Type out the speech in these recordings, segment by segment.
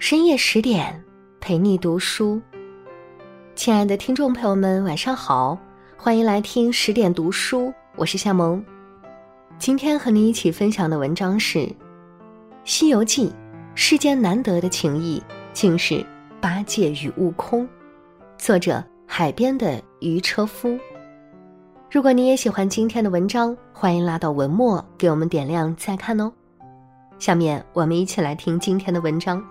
深夜十点，陪你读书。亲爱的听众朋友们，晚上好，欢迎来听十点读书，我是夏萌。今天和你一起分享的文章是《西游记》，世间难得的情谊，竟是八戒与悟空。作者：海边的渔车夫。如果你也喜欢今天的文章，欢迎拉到文末给我们点亮再看哦。下面我们一起来听今天的文章。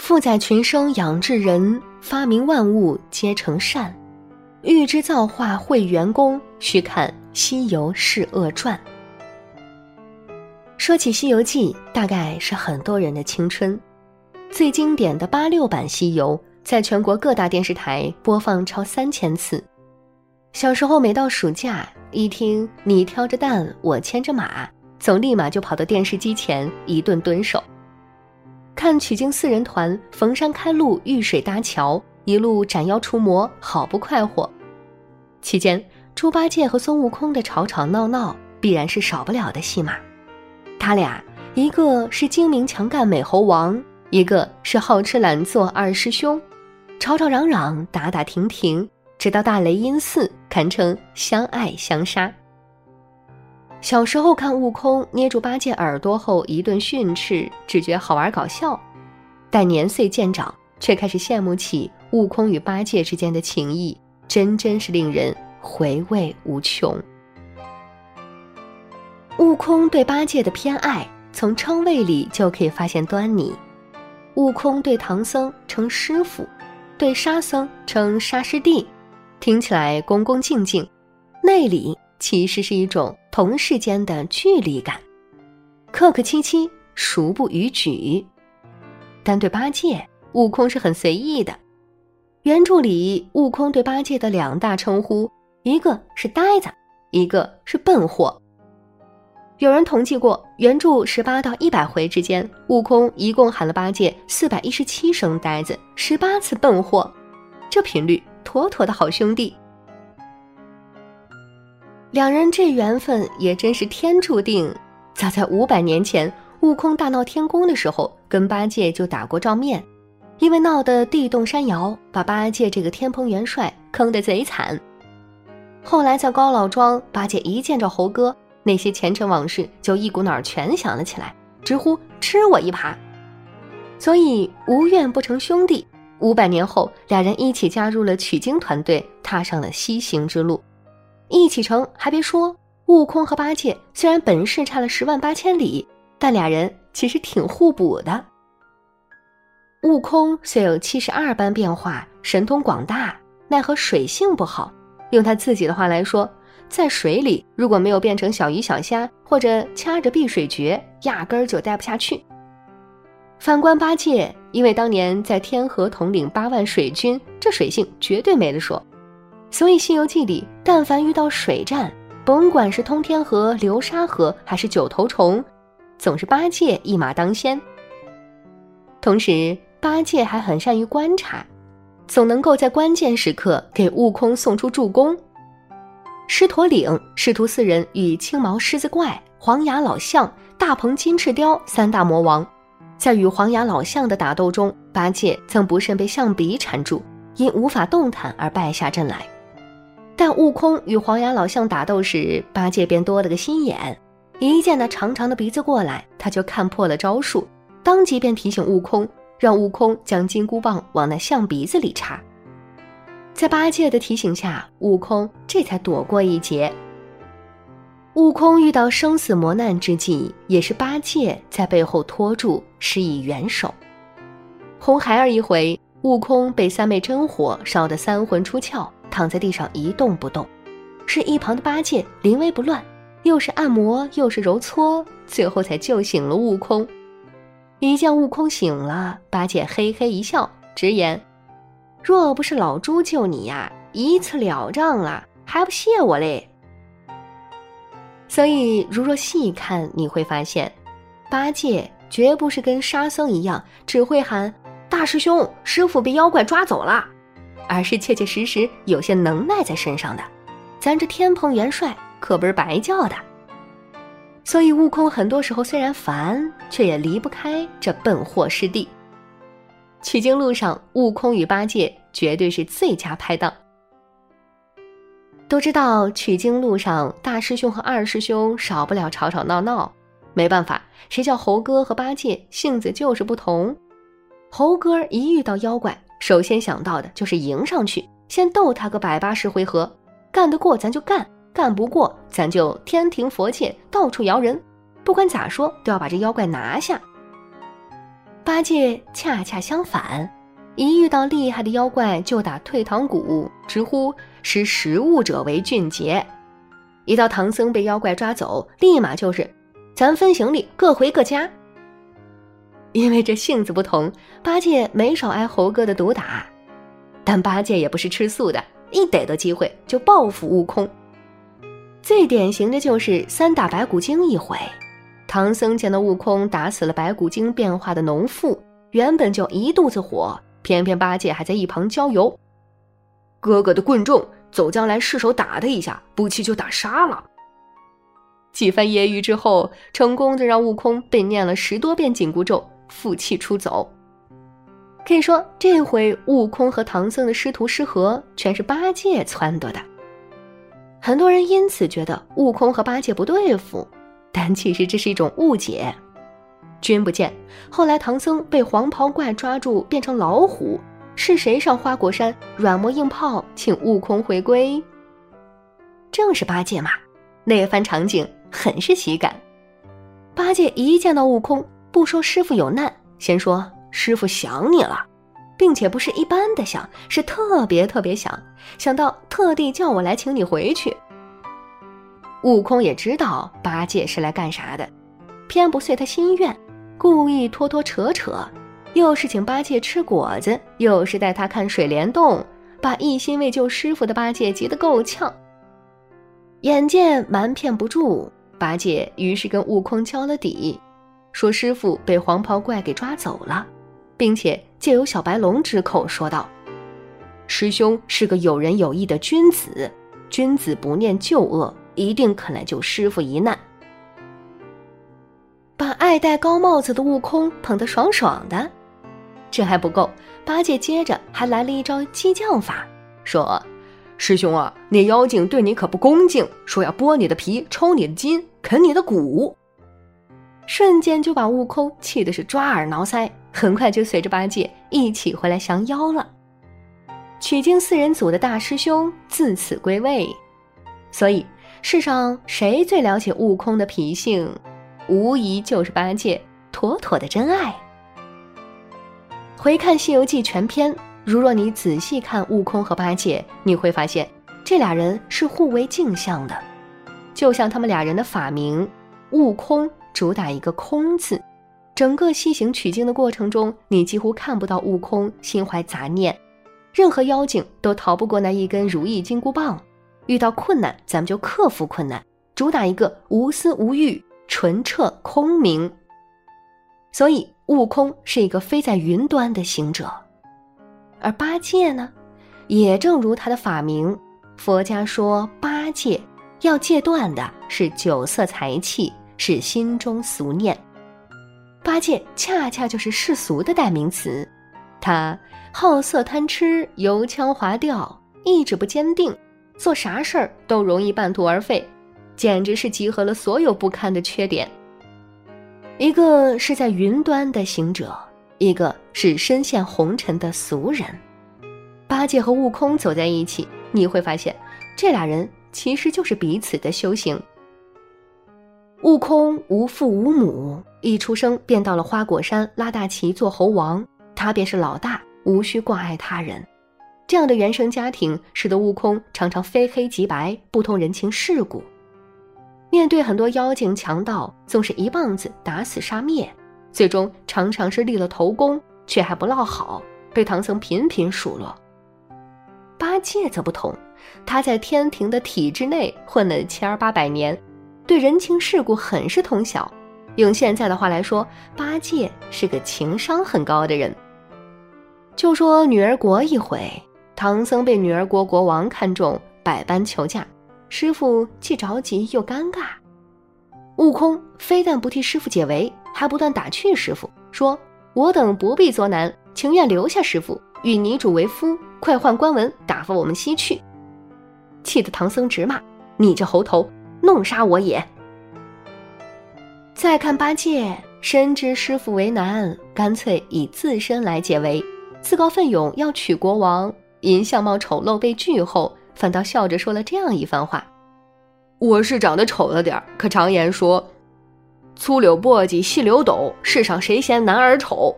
富载群生养至人，发明万物皆成善。欲知造化会元功，须看《西游释厄传》。说起《西游记》，大概是很多人的青春。最经典的八六版《西游》在全国各大电视台播放超三千次。小时候，每到暑假，一听你挑着担，我牵着马，总立马就跑到电视机前一顿蹲守。看取经四人团逢山开路，遇水搭桥，一路斩妖除魔，好不快活。期间，猪八戒和孙悟空的吵吵闹闹必然是少不了的戏码。他俩一个是精明强干美猴王，一个是好吃懒做二师兄，吵吵嚷嚷，打打停停，直到大雷音寺，堪称相爱相杀。小时候看悟空捏住八戒耳朵后一顿训斥，只觉好玩搞笑；待年岁渐长，却开始羡慕起悟空与八戒之间的情谊，真真是令人回味无穷。悟空对八戒的偏爱，从称谓里就可以发现端倪。悟空对唐僧称师傅，对沙僧称沙师弟，听起来恭恭敬敬，内里。其实是一种同事间的距离感，客客气气，熟不逾矩。但对八戒，悟空是很随意的。原著里，悟空对八戒的两大称呼，一个是呆子，一个是笨货。有人统计过，原著十八到一百回之间，悟空一共喊了八戒四百一十七声呆子，十八次笨货，这频率妥妥的好兄弟。两人这缘分也真是天注定。早在五百年前，悟空大闹天宫的时候，跟八戒就打过照面，因为闹得地动山摇，把八戒这个天蓬元帅坑得贼惨。后来在高老庄，八戒一见着猴哥，那些前尘往事就一股脑全想了起来，直呼吃我一耙。所以无怨不成兄弟。五百年后，俩人一起加入了取经团队，踏上了西行之路。一启程，还别说，悟空和八戒虽然本事差了十万八千里，但俩人其实挺互补的。悟空虽有七十二般变化，神通广大，奈何水性不好。用他自己的话来说，在水里如果没有变成小鱼小虾，或者掐着避水诀，压根儿就待不下去。反观八戒，因为当年在天河统领八万水军，这水性绝对没得说。所以《西游记》里，但凡遇到水战，甭管是通天河、流沙河，还是九头虫，总是八戒一马当先。同时，八戒还很善于观察，总能够在关键时刻给悟空送出助攻。狮驼岭，师徒四人与青毛狮子怪、黄牙老象、大鹏金翅雕三大魔王，在与黄牙老象的打斗中，八戒曾不慎被象鼻缠住，因无法动弹而败下阵来。但悟空与黄牙老象打斗时，八戒便多了个心眼，一见那长长的鼻子过来，他就看破了招数，当即便提醒悟空，让悟空将金箍棒往那象鼻子里插。在八戒的提醒下，悟空这才躲过一劫。悟空遇到生死磨难之际，也是八戒在背后拖住，施以援手。红孩儿一回，悟空被三昧真火烧得三魂出窍。躺在地上一动不动，是一旁的八戒临危不乱，又是按摩又是揉搓，最后才救醒了悟空。一见悟空醒了，八戒嘿嘿一笑，直言：“若不是老猪救你呀，一次了账了，还不谢我嘞。”所以，如若细看，你会发现，八戒绝不是跟沙僧一样，只会喊“大师兄，师傅被妖怪抓走了”。而是切切实实有些能耐在身上的，咱这天蓬元帅可不是白叫的。所以悟空很多时候虽然烦，却也离不开这笨货师弟。取经路上，悟空与八戒绝对是最佳拍档。都知道取经路上，大师兄和二师兄少不了吵吵闹闹。没办法，谁叫猴哥和八戒性子就是不同。猴哥一遇到妖怪，首先想到的就是迎上去，先斗他个百八十回合，干得过咱就干，干不过咱就天庭佛界到处摇人，不管咋说都要把这妖怪拿下。八戒恰恰相反。一遇到厉害的妖怪，就打退堂鼓，直呼识时务者为俊杰。一到唐僧被妖怪抓走，立马就是咱分行李，各回各家。因为这性子不同，八戒没少挨猴哥的毒打，但八戒也不是吃素的，一逮到机会就报复悟空。最典型的就是三打白骨精一回，唐僧见到悟空打死了白骨精变化的农妇，原本就一肚子火。偏偏八戒还在一旁浇油，哥哥的棍重，走将来失手打他一下，不气就打杀了。几番揶揄之后，成功的让悟空被念了十多遍紧箍咒，负气出走。可以说，这回悟空和唐僧的师徒失和，全是八戒撺掇的。很多人因此觉得悟空和八戒不对付，但其实这是一种误解。君不见，后来唐僧被黄袍怪抓住，变成老虎，是谁上花果山软磨硬泡，请悟空回归？正是八戒嘛！那番场景很是喜感。八戒一见到悟空，不说师傅有难，先说师傅想你了，并且不是一般的想，是特别特别想，想到特地叫我来请你回去。悟空也知道八戒是来干啥的，偏不遂他心愿。故意拖拖扯扯，又是请八戒吃果子，又是带他看水帘洞，把一心为救师傅的八戒急得够呛。眼见瞒骗不住，八戒于是跟悟空交了底，说师傅被黄袍怪给抓走了，并且借由小白龙之口说道：“师兄是个有仁有义的君子，君子不念旧恶，一定肯来救师傅一难。”把爱戴高帽子的悟空捧得爽爽的，这还不够，八戒接着还来了一招激将法，说：“师兄啊，那妖精对你可不恭敬，说要剥你的皮、抽你的筋、啃你的骨。”瞬间就把悟空气的是抓耳挠腮，很快就随着八戒一起回来降妖了。取经四人组的大师兄自此归位，所以世上谁最了解悟空的脾性？无疑就是八戒，妥妥的真爱。回看《西游记》全篇，如若你仔细看悟空和八戒，你会发现这俩人是互为镜像的，就像他们俩人的法名“悟空”主打一个“空”字。整个西行取经的过程中，你几乎看不到悟空心怀杂念，任何妖精都逃不过那一根如意金箍棒。遇到困难，咱们就克服困难，主打一个无私无欲。纯澈空明，所以悟空是一个飞在云端的行者，而八戒呢，也正如他的法名，佛家说八戒要戒断的是酒色财气，是心中俗念。八戒恰恰就是世俗的代名词，他好色贪吃，油腔滑调，意志不坚定，做啥事儿都容易半途而废。简直是集合了所有不堪的缺点。一个是在云端的行者，一个是身陷红尘的俗人。八戒和悟空走在一起，你会发现，这俩人其实就是彼此的修行。悟空无父无母，一出生便到了花果山拉大旗做猴王，他便是老大，无需挂碍他人。这样的原生家庭，使得悟空常常非黑即白，不通人情世故。面对很多妖精强盗，总是一棒子打死杀灭，最终常常是立了头功，却还不落好，被唐僧频频数落。八戒则不同，他在天庭的体制内混了千儿八百年，对人情世故很是通晓。用现在的话来说，八戒是个情商很高的人。就说女儿国一回，唐僧被女儿国国王看中，百般求嫁。师傅既着急又尴尬，悟空非但不替师傅解围，还不断打趣师傅，说：“我等不必作难，情愿留下师傅，与女主为夫，快换官文，打发我们西去。”气得唐僧直骂：“你这猴头，弄杀我也！”再看八戒，深知师傅为难，干脆以自身来解围，自告奋勇要娶国王。因相貌丑陋被拒后，反倒笑着说了这样一番话：“我是长得丑了点儿，可常言说，粗柳簸箕细柳斗，世上谁嫌男儿丑？”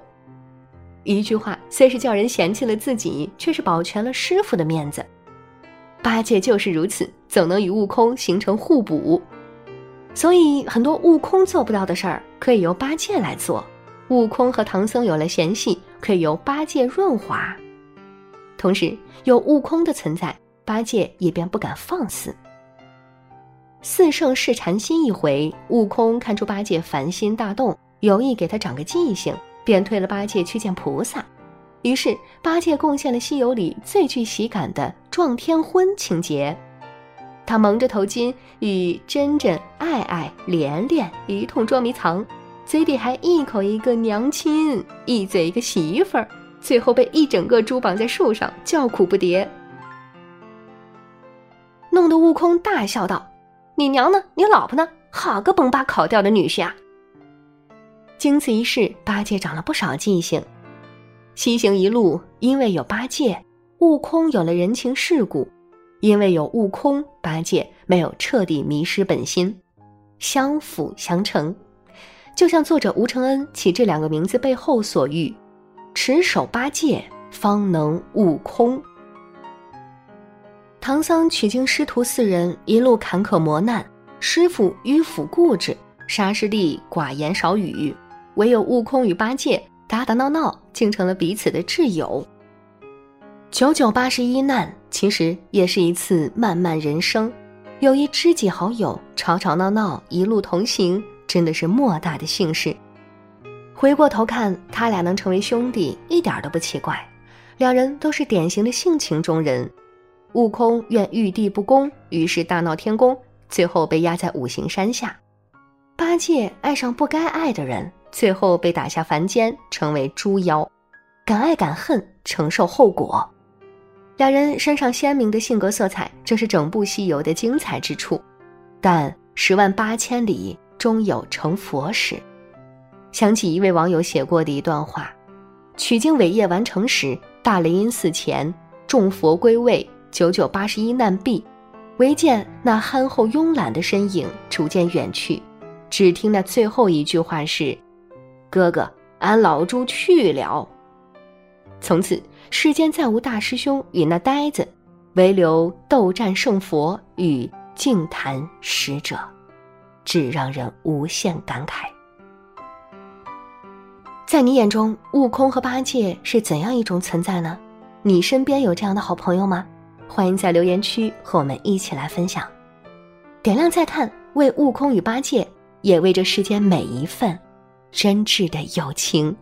一句话虽是叫人嫌弃了自己，却是保全了师傅的面子。八戒就是如此，总能与悟空形成互补。所以很多悟空做不到的事儿，可以由八戒来做。悟空和唐僧有了嫌隙，可以由八戒润滑。同时，有悟空的存在，八戒也便不敢放肆。四圣试禅心一回，悟空看出八戒烦心大动，有意给他长个记性，便推了八戒去见菩萨。于是，八戒贡献了西游里最具喜感的撞天婚情节。他蒙着头巾，与珍珍、爱爱、莲莲一通捉迷藏，嘴里还一口一个娘亲，一嘴一个媳妇儿，最后被一整个猪绑在树上，叫苦不迭，弄得悟空大笑道：“你娘呢？你老婆呢？好个崩巴烤掉的女婿啊！”经此一事，八戒长了不少记性。西行一路，因为有八戒，悟空有了人情世故。因为有悟空，八戒没有彻底迷失本心，相辅相成，就像作者吴承恩起这两个名字背后所喻：持守八戒，方能悟空。唐僧取经师徒四人一路坎坷磨难，师傅迂腐固执，沙师弟寡言少语，唯有悟空与八戒打打闹闹，竟成了彼此的挚友。九九八十一难，其实也是一次漫漫人生。有一知己好友，吵吵闹闹，一路同行，真的是莫大的幸事。回过头看，他俩能成为兄弟，一点都不奇怪。两人都是典型的性情中人。悟空怨玉帝不公，于是大闹天宫，最后被压在五行山下。八戒爱上不该爱的人，最后被打下凡间，成为猪妖。敢爱敢恨，承受后果。两人身上鲜明的性格色彩，正是整部西游的精彩之处。但十万八千里终有成佛时。想起一位网友写过的一段话：取经伟业完成时，大雷音寺前众佛归位，九九八十一难毕，唯见那憨厚慵懒的身影逐渐远去，只听那最后一句话是：“哥哥，俺老猪去了。”从此。世间再无大师兄与那呆子，唯留斗战胜佛与净坛使者，只让人无限感慨。在你眼中，悟空和八戒是怎样一种存在呢？你身边有这样的好朋友吗？欢迎在留言区和我们一起来分享。点亮再看，为悟空与八戒，也为这世间每一份真挚的友情。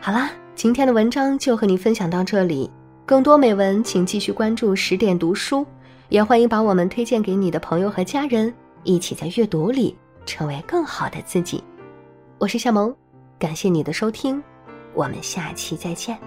好啦，今天的文章就和你分享到这里。更多美文，请继续关注十点读书，也欢迎把我们推荐给你的朋友和家人，一起在阅读里成为更好的自己。我是夏萌，感谢你的收听，我们下期再见。